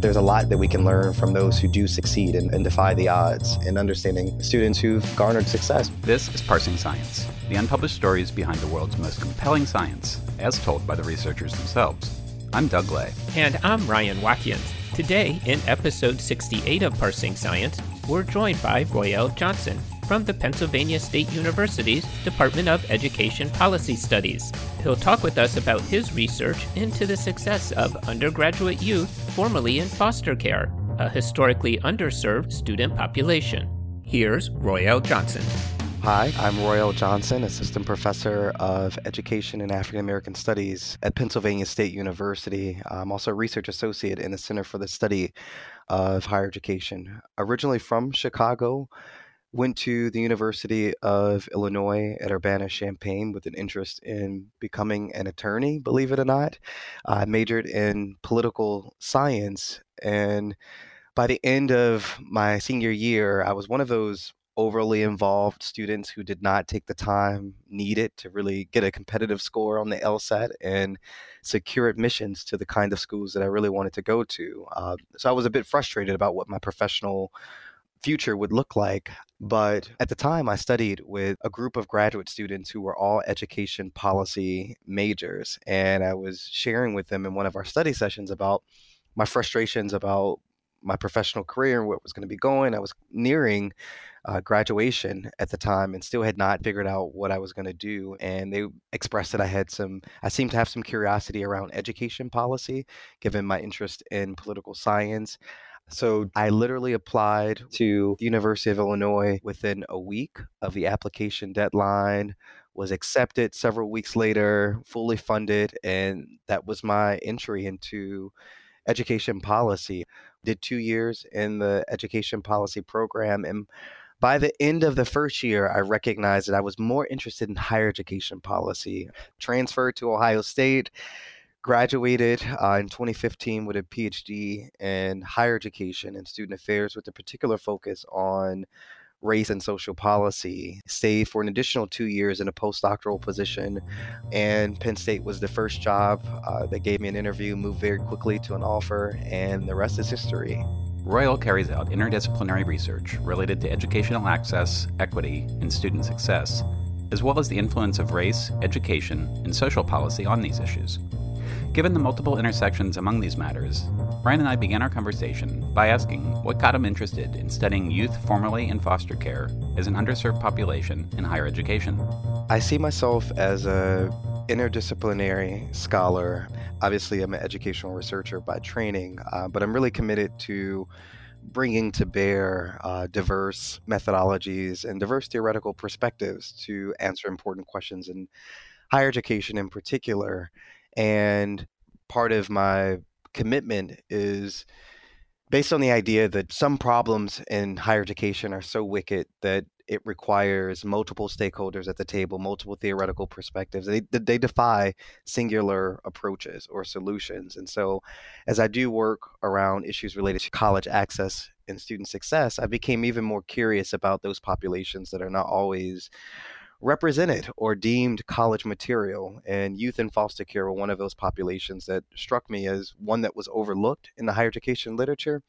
There's a lot that we can learn from those who do succeed and, and defy the odds in understanding students who've garnered success. This is Parsing Science, the unpublished stories behind the world's most compelling science, as told by the researchers themselves. I'm Doug Lay. And I'm Ryan Watkins. Today, in episode 68 of Parsing Science, we're joined by Royel Johnson from the Pennsylvania State University's Department of Education Policy Studies. He'll talk with us about his research into the success of undergraduate youth formerly in foster care, a historically underserved student population. Here's Royel Johnson. Hi, I'm Royel Johnson, Assistant Professor of Education and African American Studies at Pennsylvania State University. I'm also a Research Associate in the Center for the Study of Higher Education. Originally from Chicago, went to the University of Illinois at Urbana-Champaign with an interest in becoming an attorney, believe it or not. I majored in political science. And by the end of my senior year, I was one of those overly involved students who did not take the time needed to really get a competitive score on the LSAT and secure admissions to the kind of schools that I really wanted to go to. Uh, so I was a bit frustrated about what my professional future would look like. But at the time, I studied with a group of graduate students who were all education policy majors. And I was sharing with them in one of our study sessions about my frustrations about my professional career and what was going to be going. I was nearing uh, graduation at the time and still had not figured out what I was going to do. And they expressed that I had some, I seemed to have some curiosity around education policy, given my interest in political science. So I literally applied to the University of Illinois within a week of the application deadline, was accepted several weeks later, fully funded, and that was my entry into education policy. Did two years in the education policy program and by the end of the first year, I recognized that I was more interested in higher education policy. Transferred to Ohio State, graduated uh, in 2015 with a PhD in higher education and student affairs with a particular focus on race and social policy. Stayed for an additional two years in a postdoctoral position, and Penn State was the first job uh, that gave me an interview, moved very quickly to an offer, and the rest is history. Royel carries out interdisciplinary research related to educational access, equity, and student success, as well as the influence of race, education, and social policy on these issues. Given the multiple intersections among these matters, Ryan and I began our conversation by asking what got him interested in studying youth formerly in foster care as an underserved population in higher education. I see myself as a interdisciplinary scholar. Obviously, I'm an educational researcher by training, uh, but I'm really committed to bringing to bear uh, diverse methodologies and diverse theoretical perspectives to answer important questions in higher education in particular. And part of my commitment is based on the idea that some problems in higher education are so wicked that it requires multiple stakeholders at the table, multiple theoretical perspectives. They, they defy singular approaches or solutions. And so, as I do work around issues related to college access and student success, I became even more curious about those populations that are not always represented or deemed college material. And youth in foster care were one of those populations that struck me as one that was overlooked in the higher education literature.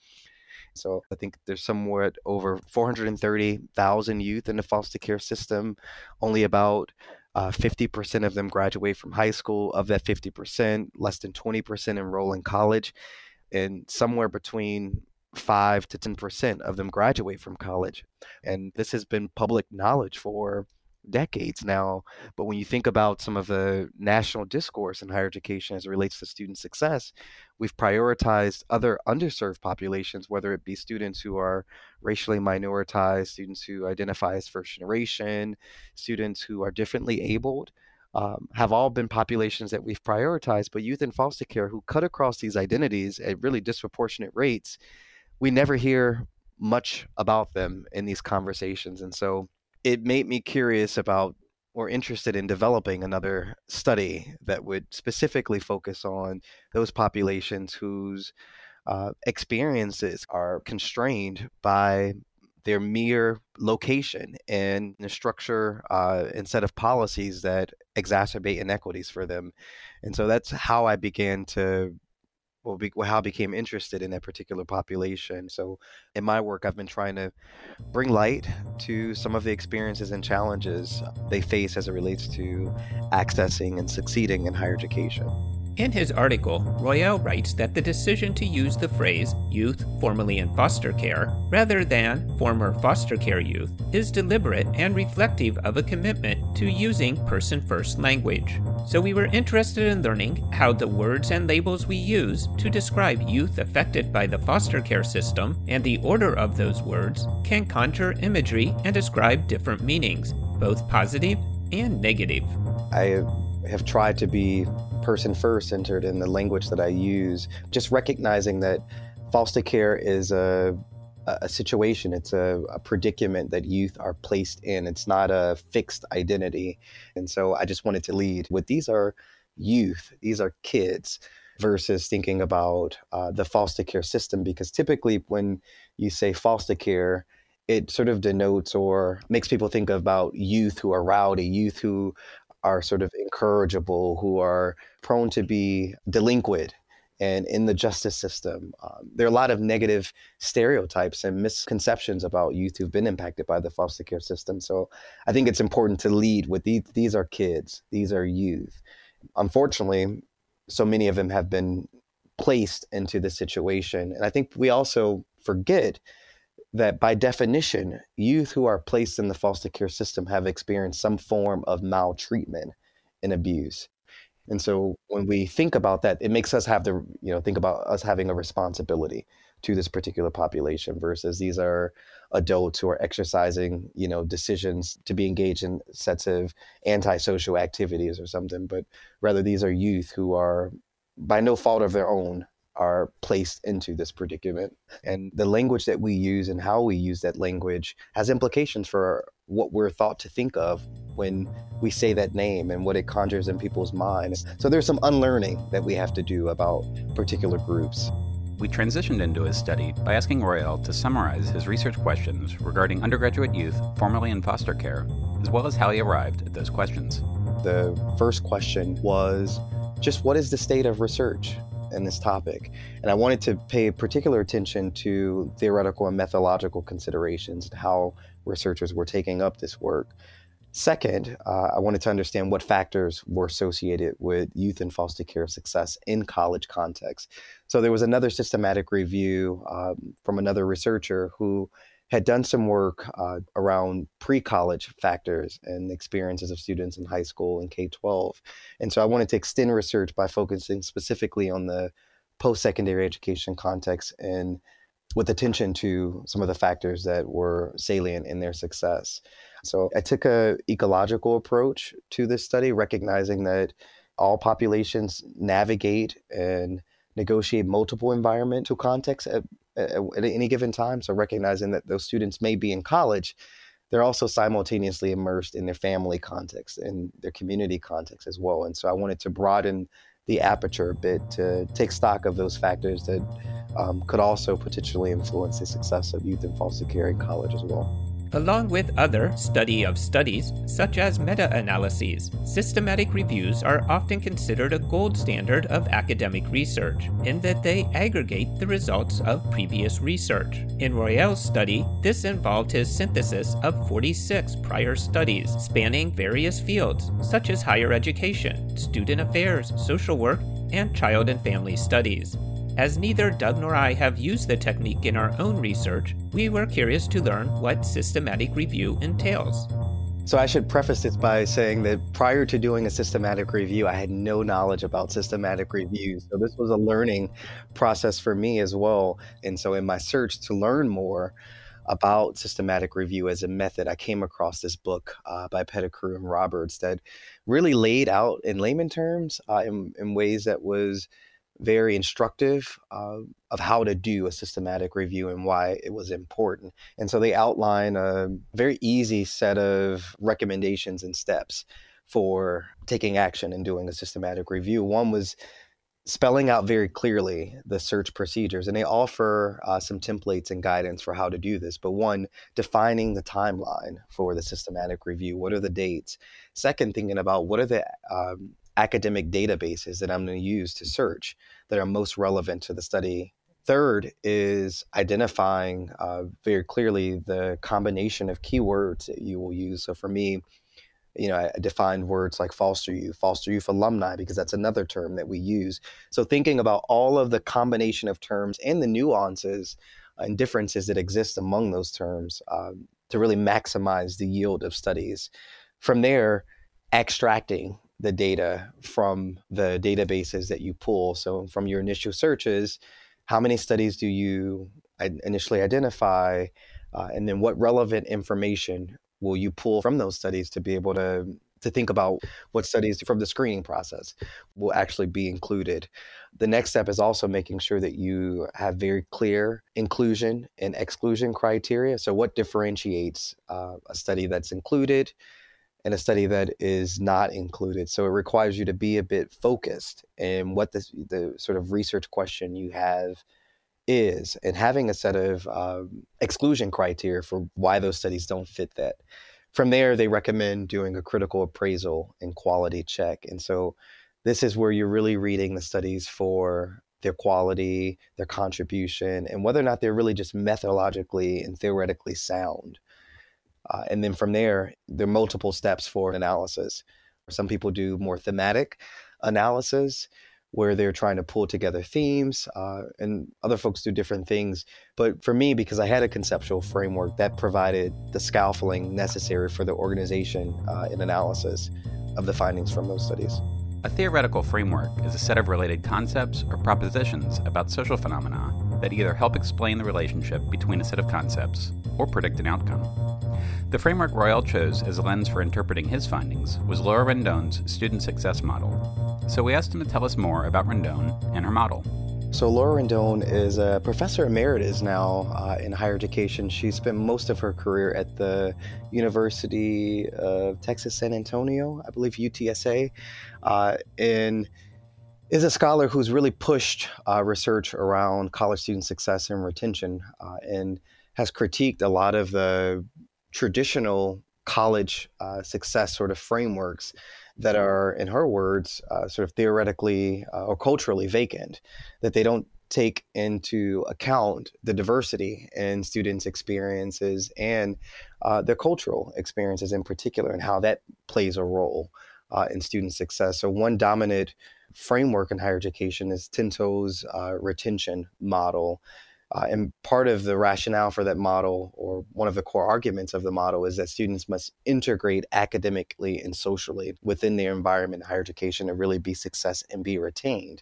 So I think there's somewhat over 430,000 youth in the foster care system. Only about uh, 50% of them graduate from high school. Of that 50%, less than 20% enroll in college. And somewhere between 5 to 10% of them graduate from college. And this has been public knowledge for decades now. But when you think about some of the national discourse in higher education as it relates to student success, we've prioritized other underserved populations, whether it be students who are racially minoritized, students who identify as first generation, students who are differently abled. Um, have all been populations that we've prioritized, but youth in foster care who cut across these identities at really disproportionate rates, we never hear much about them in these conversations. And so it made me curious about or interested in developing another study that would specifically focus on those populations whose uh, experiences are constrained by their mere location and the structure uh, and set of policies that exacerbate inequities for them. And so that's how I began to well, be, how I became interested in that particular population. So, in my work, I've been trying to bring light to some of the experiences and challenges they face as it relates to accessing and succeeding in higher education. In his article, Royel writes that the decision to use the phrase youth formerly in foster care rather than former foster care youth is deliberate and reflective of a commitment to using person first language. So we were interested in learning how the words and labels we use to describe youth affected by the foster care system and the order of those words can conjure imagery and describe different meanings, both positive and negative. I have tried to be person first centered in the language that I use, just recognizing that foster care is a a situation, it's a, a, predicament that youth are placed in. It's not a fixed identity. And so I just wanted to lead with these are youth, these are kids, versus thinking about uh, the foster care system. Because typically, when you say foster care, it sort of denotes or makes people think about youth who are rowdy, youth who are sort of incorrigible, who are prone to be delinquent and in the justice system. Um, there are a lot of negative stereotypes and misconceptions about youth who've been impacted by the foster care system. So I think it's important to lead with these, these are kids, these are youth. Unfortunately, so many of them have been placed into this situation. And I think we also forget that by definition, youth who are placed in the foster care system have experienced some form of maltreatment and abuse. And so when we think about that, it makes us have to, you know, think about us having a responsibility to this particular population versus these are adults who are exercising, you know, decisions to be engaged in sets of antisocial activities or something, but rather these are youth who are by no fault of their own are placed into this predicament. And the language that we use and how we use that language has implications for what we're thought to think of when we say that name and what it conjures in people's minds. So there's some unlearning that we have to do about particular groups. We transitioned into his study by asking Royel to summarize his research questions regarding undergraduate youth formerly in foster care, as well as how he arrived at those questions. The first question was just what is the state of research? In this topic. And I wanted to pay particular attention to theoretical and methodological considerations and how researchers were taking up this work. Second, uh, I wanted to understand what factors were associated with youth and foster care success in college context. So there was another systematic review um, from another researcher who had done some work uh, around pre-college factors and experiences of students in high school and K-12. And so I wanted to extend research by focusing specifically on the post-secondary education context and with attention to some of the factors that were salient in their success. So I took a ecological approach to this study, recognizing that all populations navigate and negotiate multiple environmental contexts at at, any given time. So recognizing that those students may be in college, they're also simultaneously immersed in their family context and their community context as well. And so I wanted to broaden the aperture a bit to take stock of those factors that um, could also potentially influence the success of youth in foster care in college as well along with other study of studies, such as meta analyses. Systematic reviews are often considered a gold standard of academic research, in that they aggregate the results of previous research. In Royel's study, this involved his synthesis of 46 prior studies spanning various fields, such as higher education, student affairs, social work, and child and family studies. As neither Doug nor I have used the technique in our own research, we were curious to learn what systematic review entails. So I should preface this by saying that prior to doing a systematic review, I had no knowledge about systematic reviews. So this was a learning process for me as well. And so in my search to learn more about systematic review as a method, I came across this book uh, by Petticrew and Roberts that really laid out in layman terms uh, in, in ways that was very instructive uh, of how to do a systematic review and why it was important. And so they outline a very easy set of recommendations and steps for taking action and doing a systematic review. One was spelling out very clearly the search procedures and they offer uh, some templates and guidance for how to do this but one defining the timeline for the systematic review what are the dates second thinking about what are the um, academic databases that I'm going to use to search that are most relevant to the study. Third is identifying uh, very clearly the combination of keywords that you will use. So for me, you know, I defined words like foster youth, foster youth alumni, because that's another term that we use. So thinking about all of the combination of terms and the nuances and differences that exist among those terms um, to really maximize the yield of studies. From there, extracting the data from the databases that you pull. So from your initial searches, how many studies do you initially identify? Uh, and then what relevant information will you pull from those studies to be able to to think about what studies from the screening process will actually be included. The next step is also making sure that you have very clear inclusion and exclusion criteria. So, what differentiates uh, a study that's included and a study that is not included? So, it requires you to be a bit focused in what the, the sort of research question you have is and having a set of um, exclusion criteria for why those studies don't fit that. From there, they recommend doing a critical appraisal and quality check. And so this is where you're really reading the studies for their quality, their contribution, and whether or not they're really just methodologically and theoretically sound. Uh, and then from there, there are multiple steps for analysis. Some people do more thematic analysis where they're trying to pull together themes, uh, and other folks do different things. But for me, because I had a conceptual framework that provided the scaffolding necessary for the organization uh, and analysis of the findings from those studies. A theoretical framework is a set of related concepts or propositions about social phenomena that either help explain the relationship between a set of concepts or predict an outcome. The framework Royel chose as a lens for interpreting his findings was Laura Rendón's student success model. So we asked him to tell us more about Rendón and her model. So Laura Rendón is a professor emeritus now uh, in higher education. She spent most of her career at the University of Texas San Antonio, I believe UTSA, uh, and is a scholar who's really pushed uh, research around college student success and retention, uh, and has critiqued a lot of the traditional college uh, success sort of frameworks that are, in her words, uh, sort of theoretically uh, or culturally vacant, that they don't take into account the diversity in students' experiences and uh, their cultural experiences in particular, and how that plays a role in student success. So, one dominant framework in higher education is Tinto's uh, retention model. Uh, and part of the rationale for that model, or one of the core arguments of the model, is that students must integrate academically and socially within their environment in higher education to really be success and be retained.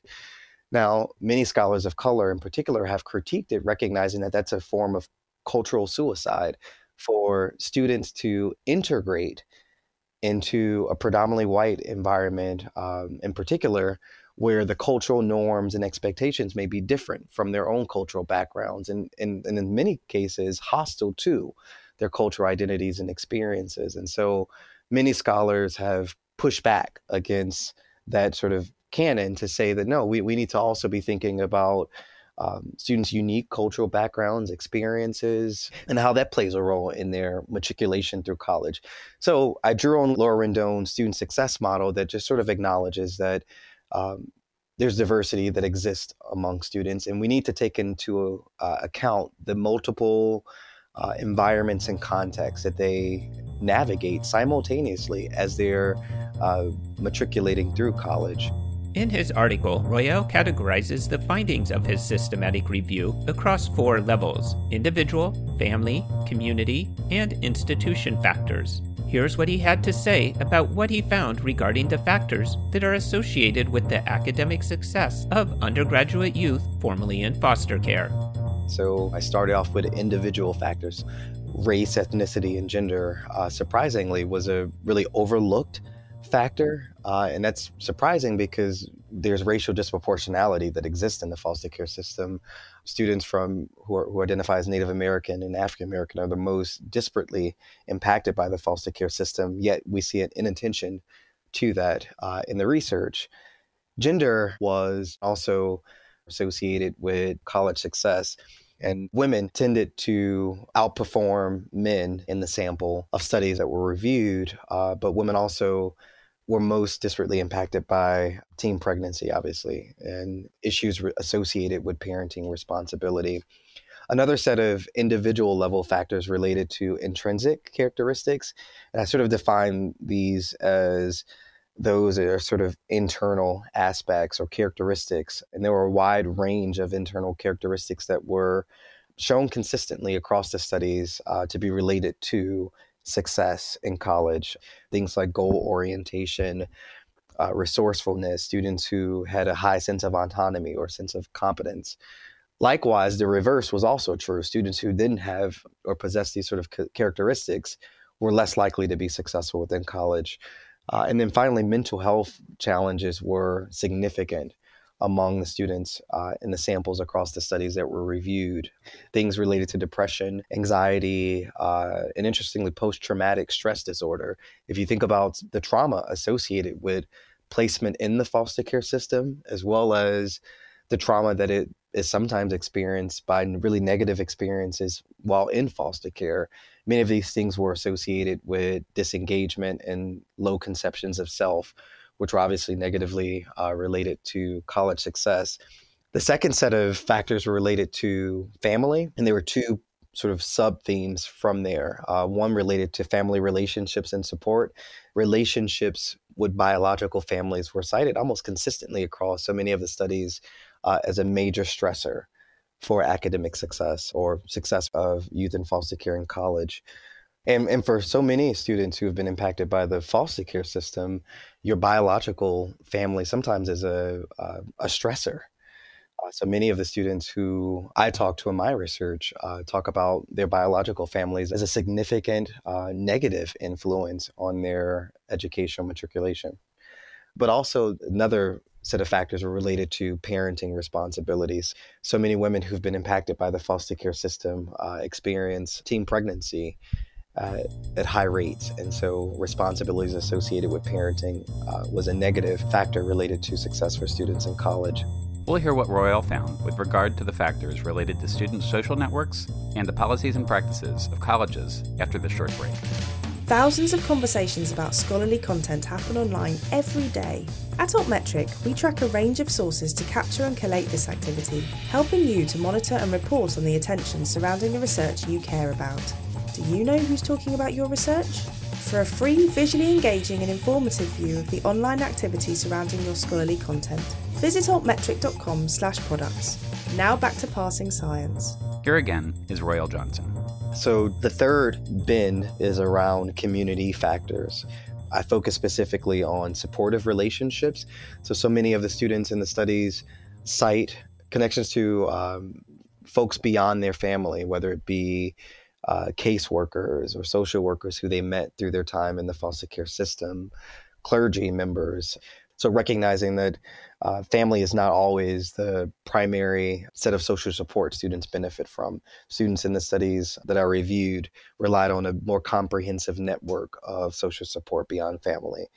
Now, many scholars of color in particular have critiqued it, recognizing that that's a form of cultural suicide for students to integrate into a predominantly white environment, um, in particular, where the cultural norms and expectations may be different from their own cultural backgrounds and, and, and in many cases hostile to their cultural identities and experiences. And so many scholars have pushed back against that sort of canon to say that no, we, we need to also be thinking about um, students' unique cultural backgrounds, experiences, and how that plays a role in their matriculation through college. So I drew on Laura Rendón's student success model that just sort of acknowledges that um, there's diversity that exists among students, and we need to take into uh, account the multiple uh, environments and contexts that they navigate simultaneously as they're uh, matriculating through college. In his article, Royel categorizes the findings of his systematic review across four levels individual, family, community, and institution factors. Here's what he had to say about what he found regarding the factors that are associated with the academic success of undergraduate youth formerly in foster care. So I started off with individual factors. Race, ethnicity, and gender, uh, surprisingly, was a really overlooked factor. Uh, and that's surprising because there's racial disproportionality that exists in the foster care system. Students from who, are, who identify as Native American and African American are the most disparately impacted by the foster care system. Yet we see an inattention to that uh, in the research. Gender was also associated with college success. And women tended to outperform men in the sample of studies that were reviewed, uh, but women also were most disparately impacted by teen pregnancy, obviously, and issues re- associated with parenting responsibility. Another set of individual level factors related to intrinsic characteristics. And I sort of define these as those are sort of internal aspects or characteristics. And there were a wide range of internal characteristics that were shown consistently across the studies uh, to be related to success in college. Things like goal orientation, uh, resourcefulness, students who had a high sense of autonomy or sense of competence. Likewise, the reverse was also true. Students who didn't have or possess these sort of characteristics were less likely to be successful within college. Uh, and then finally, mental health challenges were significant among the students uh, in the samples across the studies that were reviewed. Things related to depression, anxiety, uh, and interestingly, post traumatic stress disorder. If you think about the trauma associated with placement in the foster care system, as well as the trauma that it is sometimes experienced by really negative experiences while in foster care. Many of these things were associated with disengagement and low conceptions of self, which were obviously negatively uh, related to college success. The second set of factors were related to family, and there were two sort of sub themes from there. Uh, one related to family relationships and support. Relationships with biological families were cited almost consistently across so many of the studies uh, as a major stressor for academic success or success of youth in foster care in college. And, and for so many students who have been impacted by the foster care system, your biological family sometimes is a, a, a stressor. Uh, so many of the students who I talk to in my research uh, talk about their biological families as a significant uh, negative influence on their educational matriculation. But also, another set of factors are related to parenting responsibilities. So many women who've been impacted by the foster care system uh, experience teen pregnancy uh, at high rates. And so responsibilities associated with parenting uh, was a negative factor related to success for students in college. We'll hear what Royel found with regard to the factors related to student social networks and the policies and practices of colleges after this short break. Thousands of conversations about scholarly content happen online every day. At Altmetric, we track a range of sources to capture and collate this activity, helping you to monitor and report on the attention surrounding the research you care about. Do you know who's talking about your research? For a free, visually engaging and informative view of the online activity surrounding your scholarly content, visit altmetric.com slash products. Now back to Parsing Science. Here again is Royel Johnson. So the third bin is around community factors. I focus specifically on supportive relationships. So, so many of the students in the studies cite connections to um, folks beyond their family, whether it be uh, caseworkers or social workers who they met through their time in the foster care system, clergy members. So recognizing that uh, family is not always the primary set of social support students benefit from. Students in the studies that I reviewed relied on a more comprehensive network of social support beyond family.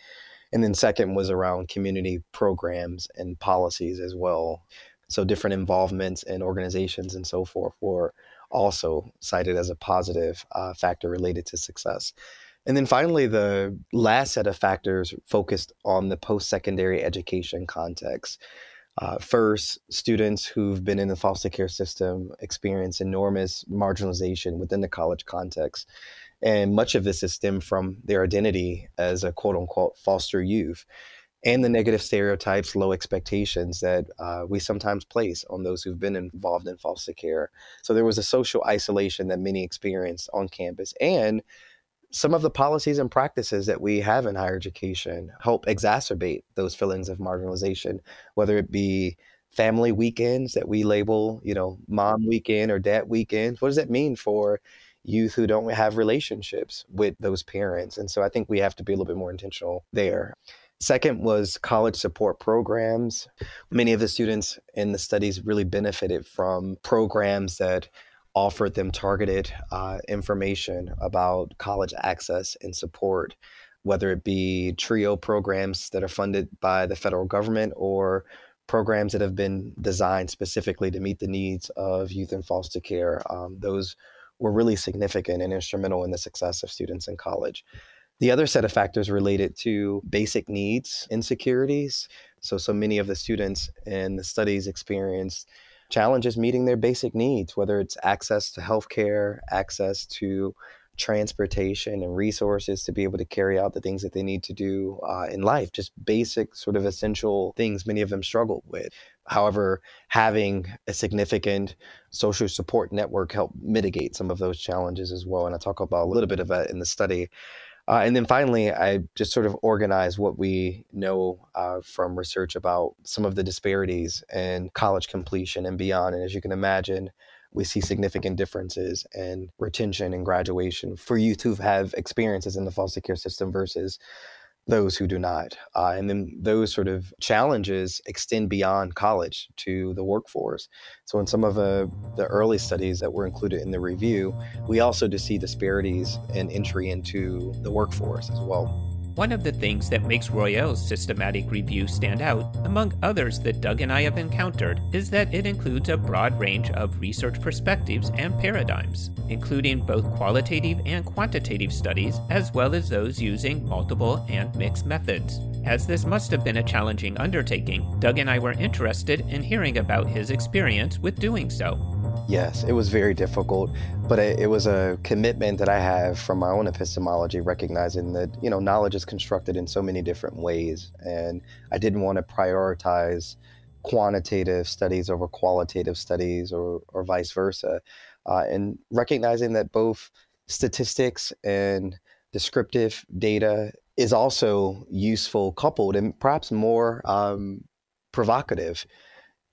And then second was around community programs and policies as well. So different involvements in organizations and so forth were also cited as a positive uh, factor related to success. And then finally, the last set of factors focused on the post secondary education context. Uh, first, students who've been in the foster care system experience enormous marginalization within the college context. And much of this is stemmed from their identity as a quote unquote foster youth and the negative stereotypes, low expectations that uh, we sometimes place on those who've been involved in foster care. So there was a social isolation that many experienced on campus. And some of the policies and practices that we have in higher education help exacerbate those feelings of marginalization, whether it be family weekends that we label, you know, mom weekend or dad weekends. What does that mean for youth who don't have relationships with those parents? And so I think we have to be a little bit more intentional there. Second was college support programs. Many of the students in the studies really benefited from programs that offered them targeted uh, information about college access and support, whether it be TRIO programs that are funded by the federal government or programs that have been designed specifically to meet the needs of youth in foster care. Um, those were really significant and instrumental in the success of students in college. The other set of factors related to basic needs insecurities. So, so many of the students in the studies experienced challenges meeting their basic needs, whether it's access to healthcare, access to transportation and resources to be able to carry out the things that they need to do uh, in life, just basic, sort of essential things many of them struggle with. However, having a significant social support network helped mitigate some of those challenges as well. And I talk about a little bit of that in the study. Uh, and then finally, I just sort of organize what we know uh, from research about some of the disparities in college completion and beyond. And as you can imagine, we see significant differences in retention and graduation for youth who have experiences in the foster care system versus those who do not. Uh, and then those sort of challenges extend beyond college to the workforce. So, in some of uh, the early studies that were included in the review, we also do see disparities in entry into the workforce as well. One of the things that makes Royel's systematic review stand out, among others that Doug and I have encountered, is that it includes a broad range of research perspectives and paradigms, including both qualitative and quantitative studies, as well as those using multiple and mixed methods. As this must have been a challenging undertaking, Doug and I were interested in hearing about his experience with doing so. Yes, it was very difficult, but it, it, was a commitment that I have from my own epistemology, recognizing that, you know, knowledge is constructed in so many different ways. And I didn't want to prioritize quantitative studies over qualitative studies or, or vice versa. Uh, and recognizing that both statistics and descriptive data is also useful, coupled and perhaps more um, provocative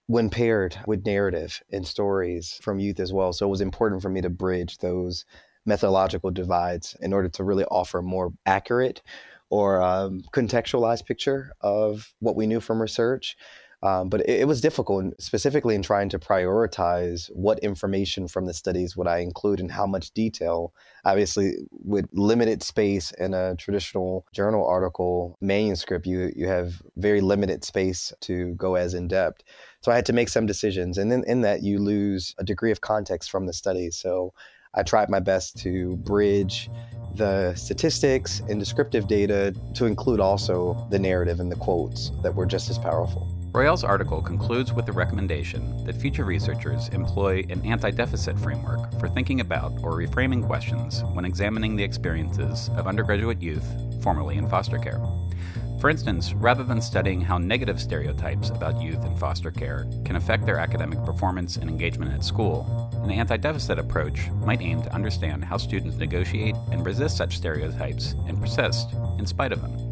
when paired with narrative and stories from youth as well. So it was important for me to bridge those methodological divides in order to really offer a more accurate or um, contextualized picture of what we knew from research um, but it, it, was difficult, specifically in trying to prioritize what information from the studies would I include and how much detail. Obviously, with limited space in a traditional journal article manuscript, you you have very limited space to go as in depth. So I had to make some decisions, and then in that you lose a degree of context from the study. So I tried my best to bridge the statistics and descriptive data to include also the narrative and the quotes that were just as powerful. Royel's article concludes with the recommendation that future researchers employ an anti deficit framework for thinking about or reframing questions when examining the experiences of undergraduate youth formerly in foster care. For instance, rather than studying how negative stereotypes about youth in foster care can affect their academic performance and engagement at school, an anti deficit approach might aim to understand how students negotiate and resist such stereotypes and persist in spite of them.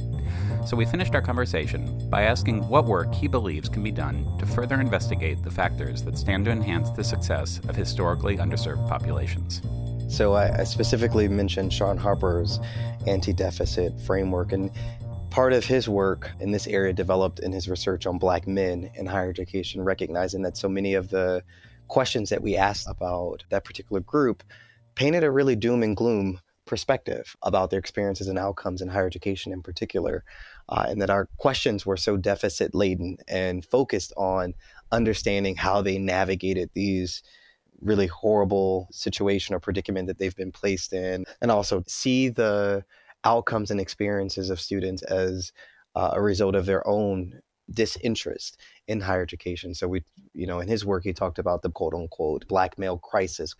So we finished our conversation by asking what work he believes can be done to further investigate the factors that stand to enhance the success of historically underserved populations. So I, I specifically mentioned Shaun Harper's anti deficit framework, and part of his work in this area developed in his research on black men in higher education, recognizing that so many of the questions that we asked about that particular group painted a really doom and gloom perspective about their experiences and outcomes in higher education in particular uh, and that our questions were so deficit laden and focused on understanding how they navigated these really horrible situation or predicament that they've been placed in, and also see the outcomes and experiences of students as uh, a result of their own disinterest in higher education. So we, you know, in his work, he talked about the quote unquote black male crisis,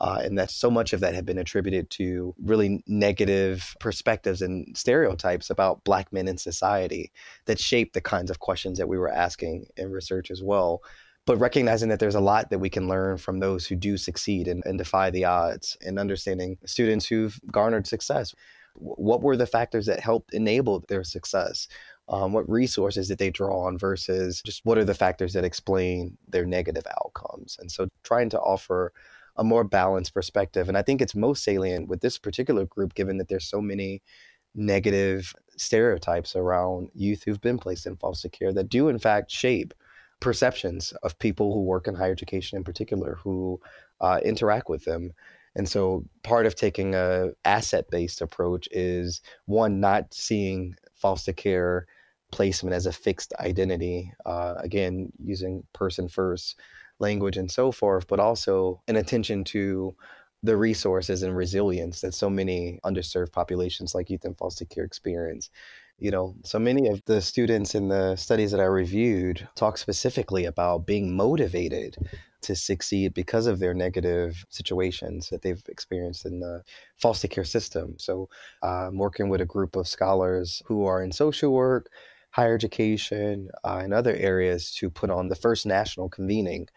uh, and that so much of that had been attributed to really negative perspectives and stereotypes about Black men in society that shaped the kinds of questions that we were asking in research as well. But recognizing that there's a lot that we can learn from those who do succeed and, and defy the odds, and understanding students who've garnered success. What were the factors that helped enable their success? Um, what resources did they draw on versus just what are the factors that explain their negative outcomes? And so trying to offer a more balanced perspective. And I think it's most salient with this particular group, given that there's so many negative stereotypes around youth who've been placed in foster care that do, in fact, shape perceptions of people who work in higher education in particular, who uh, interact with them. And so part of taking a asset-based approach is one, not seeing foster care placement as a fixed identity. Uh, again, using person first language and so forth, but also an attention to the resources and resilience that so many underserved populations like youth in foster care experience. You know, so many of the students in the studies that I reviewed talk specifically about being motivated to succeed because of their negative situations that they've experienced in the foster care system. So, uh, I'm working with a group of scholars who are in social work, higher education, uh, and other areas to put on the first national convening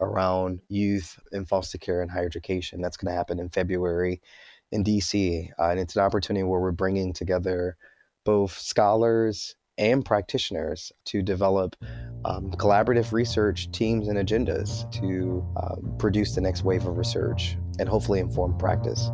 around youth in foster care and higher education. That's going to happen in February in DC. Uh, and it's an opportunity where we're bringing together both scholars and practitioners to develop um, collaborative research teams and agendas to um, produce the next wave of research and hopefully inform practice.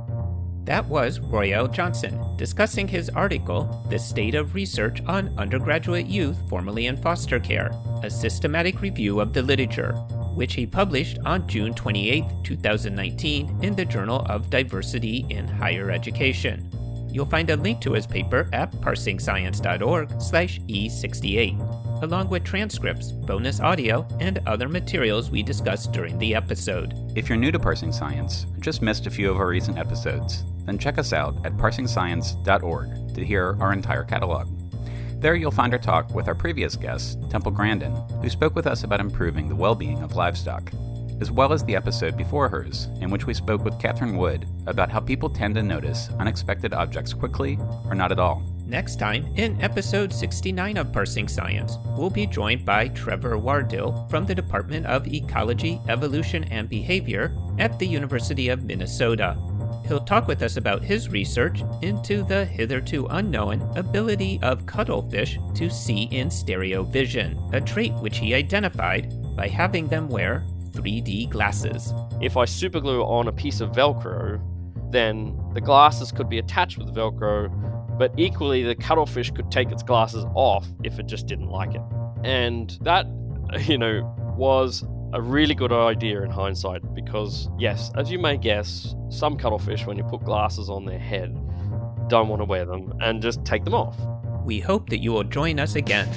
That was Royel Johnson discussing his article, The State of Research on Undergraduate Youth Formerly in Foster Care, a systematic review of the literature, which he published on June 28, 2019, in the Journal of Diversity in Higher Education. You'll find a link to his paper at parsingscience.org/e68, along with transcripts, bonus audio, and other materials we discussed during the episode. If you're new to Parsing Science just missed a few of our recent episodes, then check us out at parsingscience.org to hear our entire catalog. There you'll find our talk with our previous guest, Temple Grandin, who spoke with us about improving the well being of livestock, as well as the episode before hers, in which we spoke with Catherine Wood about how people tend to notice unexpected objects quickly or not at all. Next time, in episode 69 of Parsing Science, we'll be joined by Trevor Wardill from the Department of Ecology, Evolution, and Behavior at the University of Minnesota. He'll talk with us about his research into the hitherto unknown ability of cuttlefish to see in stereo vision, a trait which he identified by having them wear 3D glasses. If I superglue on a piece of Velcro, then the glasses could be attached with Velcro, but equally the cuttlefish could take its glasses off if it just didn't like it. And that, you know, was a really good idea in hindsight because, yes, as you may guess, some cuttlefish, when you put glasses on their head, don't want to wear them and just take them off. We hope that you will join us again.